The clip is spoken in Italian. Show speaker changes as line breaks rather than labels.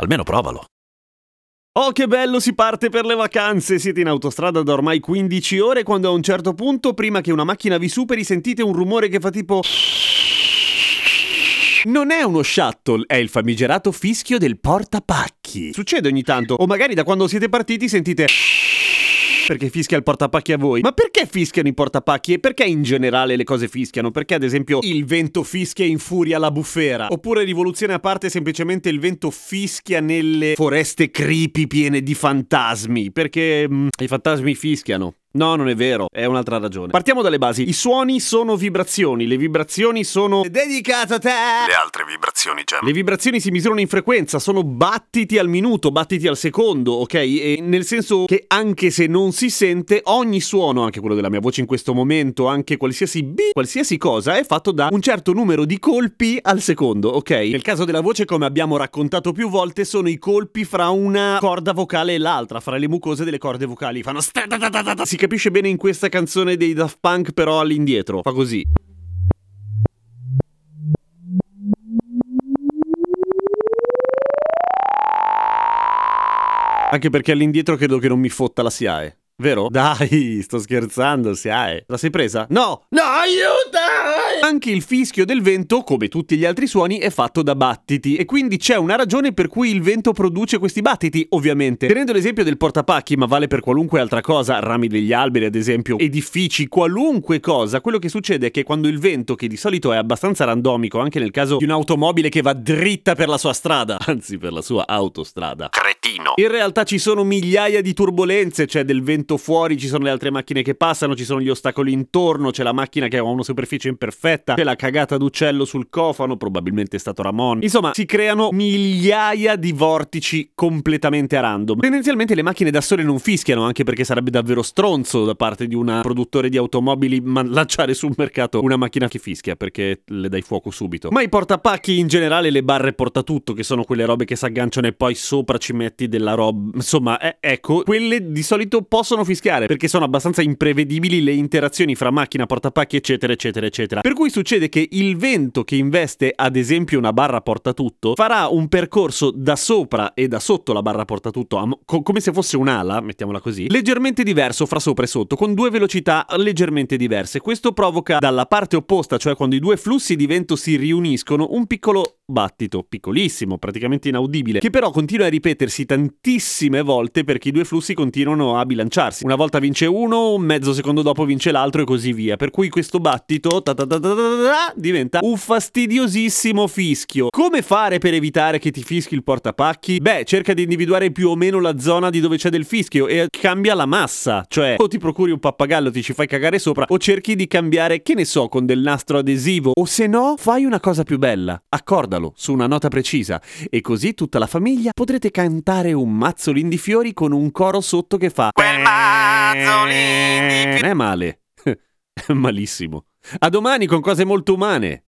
Almeno provalo.
Oh, che bello, si parte per le vacanze! Siete in autostrada da ormai 15 ore quando a un certo punto, prima che una macchina vi superi, sentite un rumore che fa tipo... Non è uno shuttle, è il famigerato fischio del portapacchi. Succede ogni tanto, o magari da quando siete partiti sentite perché fischia il portapacchi a voi. Ma perché fischiano i portapacchi e perché in generale le cose fischiano? Perché ad esempio il vento fischia e infuria la bufera? Oppure rivoluzione a parte semplicemente il vento fischia nelle foreste creepy piene di fantasmi? Perché mm, i fantasmi fischiano. No, non è vero, è un'altra ragione. Partiamo dalle basi. I suoni sono vibrazioni, le vibrazioni sono dedicato a te.
Le altre vibrazioni, Gem.
Le vibrazioni si misurano in frequenza, sono battiti al minuto, battiti al secondo, ok? E nel senso che anche se non si sente, ogni suono, anche quello della mia voce in questo momento, anche qualsiasi b, qualsiasi cosa, è fatto da un certo numero di colpi al secondo, ok? Nel caso della voce, come abbiamo raccontato più volte, sono i colpi fra una corda vocale e l'altra, fra le mucose delle corde vocali. Fanno si capisce bene in questa canzone dei Daft Punk, però all'indietro. Fa così. Anche perché all'indietro credo che non mi fotta la SIAE. Vero? Dai, sto scherzando, SIAE. La sei presa? No! No, aiuta! Anche il fischio del vento, come tutti gli altri suoni, è fatto da battiti e quindi c'è una ragione per cui il vento produce questi battiti, ovviamente. Tenendo l'esempio del portapacchi, ma vale per qualunque altra cosa, rami degli alberi ad esempio, edifici, qualunque cosa, quello che succede è che quando il vento, che di solito è abbastanza randomico, anche nel caso di un'automobile che va dritta per la sua strada, anzi per la sua autostrada,
Cretino.
in realtà ci sono migliaia di turbolenze, c'è del vento fuori, ci sono le altre macchine che passano, ci sono gli ostacoli intorno, c'è la macchina che ha una superficie imperfetta, c'è la cagata d'uccello sul cofano, probabilmente è stato Ramon. Insomma, si creano migliaia di vortici completamente a random. Tendenzialmente le macchine da sole non fischiano, anche perché sarebbe davvero stronzo da parte di un produttore di automobili ma- lanciare sul mercato una macchina che fischia, perché le dai fuoco subito. Ma i portapacchi in generale, le barre portatutto, che sono quelle robe che si agganciano e poi sopra ci metti della roba. Insomma, eh, ecco, quelle di solito possono fischiare, perché sono abbastanza imprevedibili le interazioni fra macchina, portapacchi, eccetera, eccetera, eccetera. Per cui succede che il vento che investe, ad esempio, una barra portatutto, farà un percorso da sopra e da sotto la barra portatutto, co- come se fosse un'ala, mettiamola così, leggermente diverso fra sopra e sotto, con due velocità leggermente diverse. Questo provoca dalla parte opposta, cioè quando i due flussi di vento si riuniscono, un piccolo battito, piccolissimo, praticamente inaudibile, che però continua a ripetersi tantissime volte perché i due flussi continuano a bilanciarsi. Una volta vince uno, un mezzo secondo dopo vince l'altro e così via. Per cui questo battito ta ta ta ta ta ta ta, diventa un fastidiosissimo fischio. Come fare per evitare che ti fischi il portapacchi? Beh, cerca di individuare più o meno la zona di dove c'è del fischio e cambia la massa. Cioè, o ti procuri un pappagallo, ti ci fai cagare sopra, o cerchi di cambiare, che ne so, con del nastro adesivo, o se no, fai una cosa più bella. Accordalo su una nota precisa e così tutta la famiglia potrete cantare un mazzolin di fiori con un coro sotto che fa
Quel mazzolin di
Non è male. Malissimo. A domani con cose molto umane.